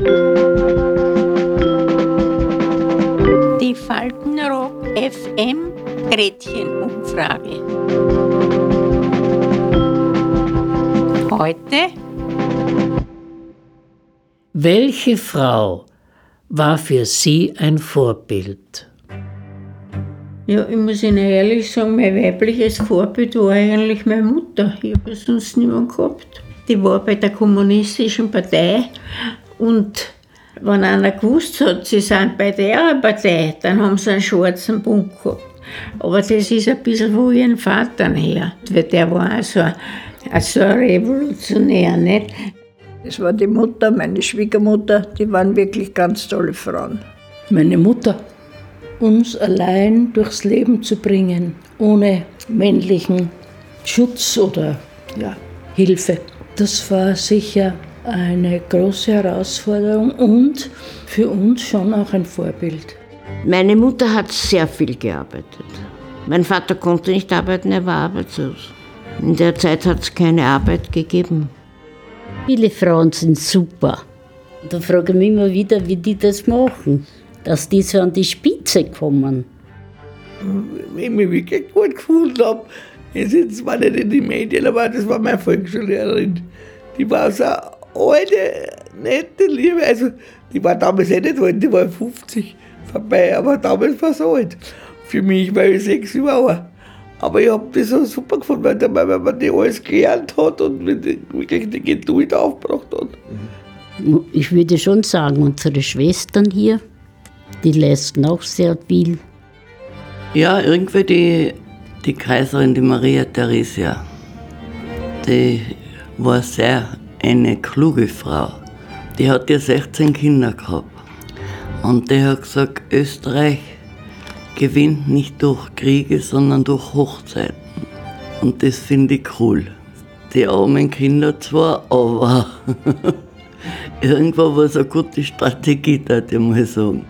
Die Faltenrock FM Gretchenumfrage. Heute Welche Frau war für Sie ein Vorbild? Ja, ich muss Ihnen ehrlich sagen, mein weibliches Vorbild war eigentlich meine Mutter. Ich habe sonst niemanden gehabt. Die war bei der Kommunistischen Partei und wenn einer gewusst hat, sie sind bei der Partei, dann haben sie einen schwarzen Punkt gehabt. Aber das ist ein bisschen von ihrem Vater her. Weil der war auch so ein, so ein Revolutionär, nicht? Es war die Mutter, meine Schwiegermutter, die waren wirklich ganz tolle Frauen. Meine Mutter uns allein durchs Leben zu bringen, ohne männlichen Schutz oder ja, Hilfe. Das war sicher eine große Herausforderung und für uns schon auch ein Vorbild. Meine Mutter hat sehr viel gearbeitet. Mein Vater konnte nicht arbeiten, er war arbeitslos. In der Zeit hat es keine Arbeit gegeben. Viele Frauen sind super. Da frage ich mich immer wieder, wie die das machen dass die so an die Spitze kommen. Wenn ich mich wirklich gut gefühlt habe, jetzt zwar nicht in den Medien, aber das war meine Volksschullehrerin. Die war so alte, nette Liebe. Also, die war damals eh nicht alt, die war 50 vorbei, aber damals war sie alt. Für mich, weil ich sechs Jahre Aber ich habe das so super gefunden, weil, weil man die alles gelernt hat und wirklich die Geduld aufgebracht hat. Ich würde schon sagen, unsere Schwestern hier, die leisten auch sehr viel. Ja, irgendwie die, die Kaiserin, die Maria Theresia, die war sehr eine kluge Frau. Die hat ja 16 Kinder gehabt. Und die hat gesagt, Österreich gewinnt nicht durch Kriege, sondern durch Hochzeiten. Und das finde ich cool. Die armen Kinder zwar, aber irgendwo war es eine gute Strategie, würde ich mal sagen.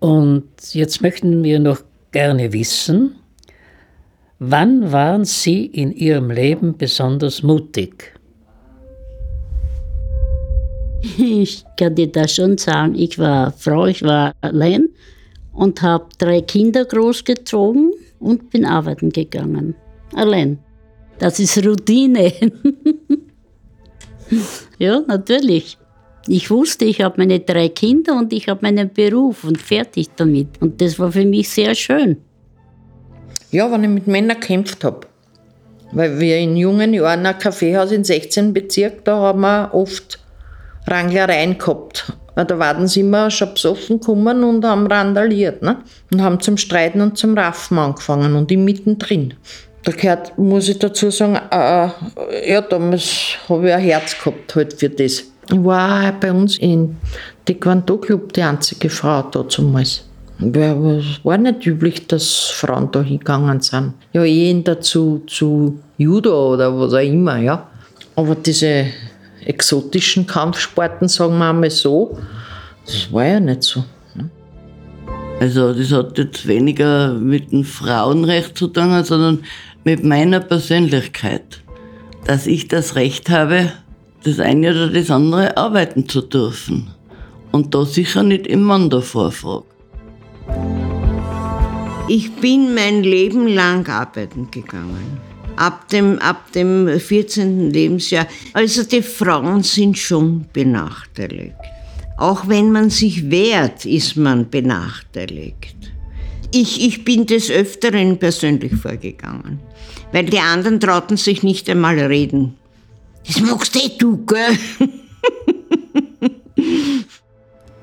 Und jetzt möchten wir noch gerne wissen, wann waren Sie in Ihrem Leben besonders mutig? Ich kann dir das schon sagen. Ich war Frau, ich war allein und habe drei Kinder großgezogen und bin arbeiten gegangen. Allein. Das ist Routine. ja, natürlich. Ich wusste, ich habe meine drei Kinder und ich habe meinen Beruf und fertig damit. Und das war für mich sehr schön. Ja, wenn ich mit Männern gekämpft habe. Weil wir in jungen Jahren ein Kaffeehaus in 16 Bezirk, da haben wir oft Ranglereien gehabt. Da waren sie immer schon besoffen gekommen und haben randaliert. Ne? Und haben zum Streiten und zum Raffen angefangen und ich mittendrin. Da gehört, muss ich dazu sagen, äh, ja, damals habe ich ein Herz gehabt halt für das. Ich war bei uns im Taekwondo-Club die einzige Frau damals. Es war nicht üblich, dass Frauen da hingegangen sind. Ja, eh dazu zu Judo oder was auch immer, ja. Aber diese exotischen Kampfsporten, sagen wir einmal so, das war ja nicht so. Ne? Also das hat jetzt weniger mit dem Frauenrecht zu tun, sondern mit meiner Persönlichkeit. Dass ich das Recht habe, das eine oder das andere arbeiten zu dürfen. Und da sicher nicht im Mann davor fragt. Ich bin mein Leben lang arbeiten gegangen. Ab dem, ab dem 14. Lebensjahr. Also die Frauen sind schon benachteiligt. Auch wenn man sich wehrt, ist man benachteiligt. Ich, ich bin des Öfteren persönlich vorgegangen, weil die anderen trauten sich nicht einmal reden. Das magst eh du, gell?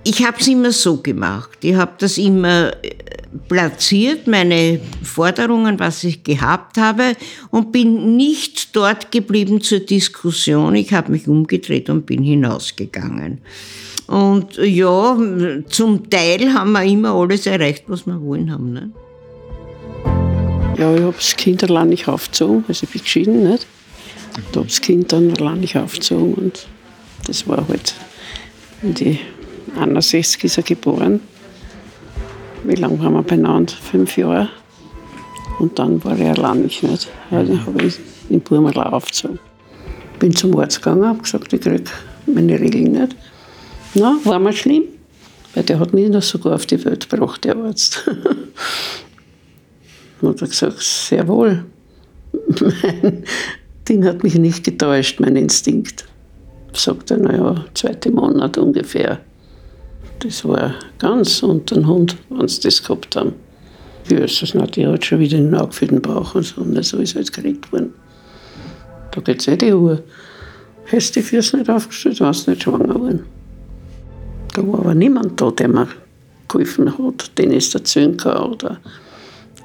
ich habe es immer so gemacht. Ich habe das immer äh, platziert, meine Forderungen, was ich gehabt habe, und bin nicht dort geblieben zur Diskussion. Ich habe mich umgedreht und bin hinausgegangen. Und ja, zum Teil haben wir immer alles erreicht, was wir wollen haben. Ne? Ja, ich habe das Kind allein nicht aufgezogen, also ich bin geschieden, nicht? Ich habe das Kind dann allein nicht aufgezogen und das war halt die 61 ist er geboren. Wie lange waren wir beieinander? Fünf Jahre. Und dann war ich allein nicht. Also habe ich den Burmerl aufgezogen. Bin zum Arzt gegangen, habe gesagt, ich kriege meine Regeln nicht. Na, war mir schlimm, weil der hat mich noch sogar auf die Welt gebracht, der Arzt. Und er gesagt, sehr wohl. Mein Ding hat mich nicht getäuscht, mein Instinkt. Sagt er, naja, zweite Monat ungefähr. Das war ganz unter den Hund, wenn sie das gehabt haben. Ja, ist das nicht, die hat schon wieder einen Auge für den Bauch und so. Und so ist halt gekriegt worden. Da geht es eh die Uhr. Hast die Füße nicht aufgestellt, warst nicht schwanger geworden. Da war aber niemand da, der mir geholfen hat, den es erzählen kann oder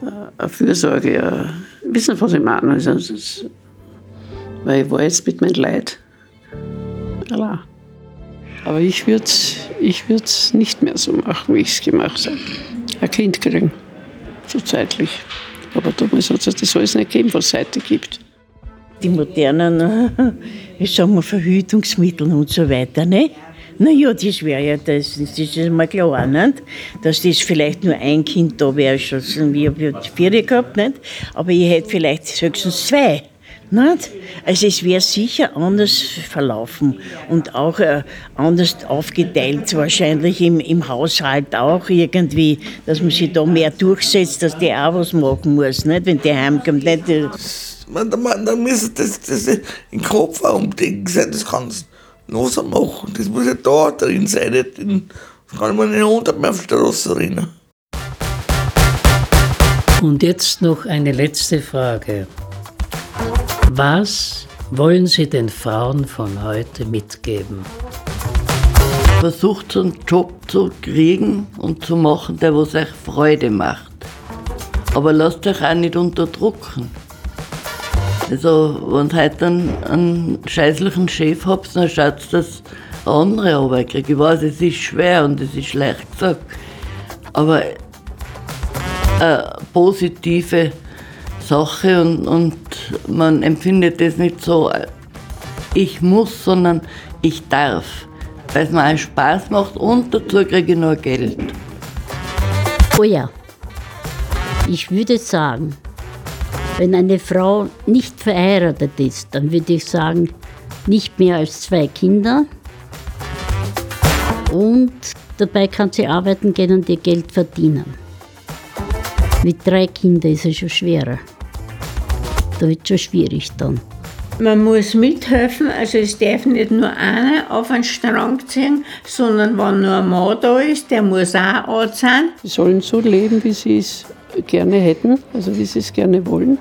äh, eine Fürsorge. Eine, wissen, was ich meine? Also, das, weil ich war jetzt mit meinem Leid allein. Aber ich würde es ich nicht mehr so machen, wie ich es gemacht habe. Ein Kind kriegen, so zeitlich. Aber damals hat es das alles nicht gegeben, was es heute gibt. Die modernen, ich sag Verhütungsmittel und so weiter, ne? Naja, das wäre ja, das, das ist mal klar, nicht? dass das vielleicht nur ein Kind da wäre, ich vier gehabt, nicht? aber ich hätte vielleicht höchstens zwei. Nicht? Also es wäre sicher anders verlaufen und auch äh, anders aufgeteilt, wahrscheinlich im, im Haushalt auch irgendwie, dass man sich da mehr durchsetzt, dass der auch was machen muss, nicht? wenn der heimkommt. Nicht? Man, man, dann müssen das, das im Kopf umdenken sein, das kannst du noch so machen. Das muss ja da drin sein, nicht in, das kann man nicht unter mehr auf die Straße rennen. Und jetzt noch eine letzte Frage. Was wollen Sie den Frauen von heute mitgeben? Versucht einen Job zu kriegen und zu machen, der was euch Freude macht. Aber lasst euch auch nicht unterdrücken. Also, wenn ihr heute einen, einen scheißlichen Chef habt, dann schaut dass andere Arbeit kriegt. Ich weiß, es ist schwer und es ist leicht gesagt. Aber eine positive Sache und, und man empfindet es nicht so, ich muss, sondern ich darf. Weil es mir einen Spaß macht und dazu kriege ich noch Geld. Oh ja, ich würde sagen, wenn eine Frau nicht verheiratet ist, dann würde ich sagen, nicht mehr als zwei Kinder. Und dabei kann sie arbeiten gehen und ihr Geld verdienen. Mit drei Kindern ist es schon schwerer. Da wird schon schwierig dann. Man muss mithelfen, also es darf nicht nur einer auf einen Strang ziehen, sondern wenn nur ein Mann da ist, der muss auch anziehen. Sie sollen so leben, wie sie es gerne hätten, also wie sie es gerne wollen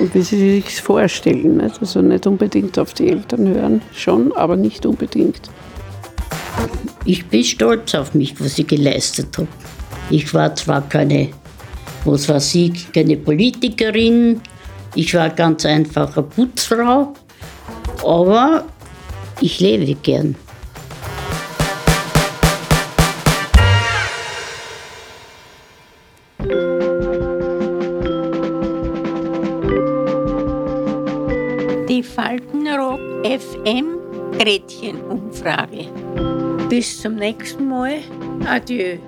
und wie sie sich vorstellen. Nicht? Also nicht unbedingt auf die Eltern hören, schon, aber nicht unbedingt. Ich bin stolz auf mich, was ich geleistet habe. Ich war zwar keine, was weiß ich, keine Politikerin, ich war ganz einfach eine Putzfrau, aber ich lebe gern. Die Faltenrock FM Gretchenumfrage. Bis zum nächsten Mal. Adieu.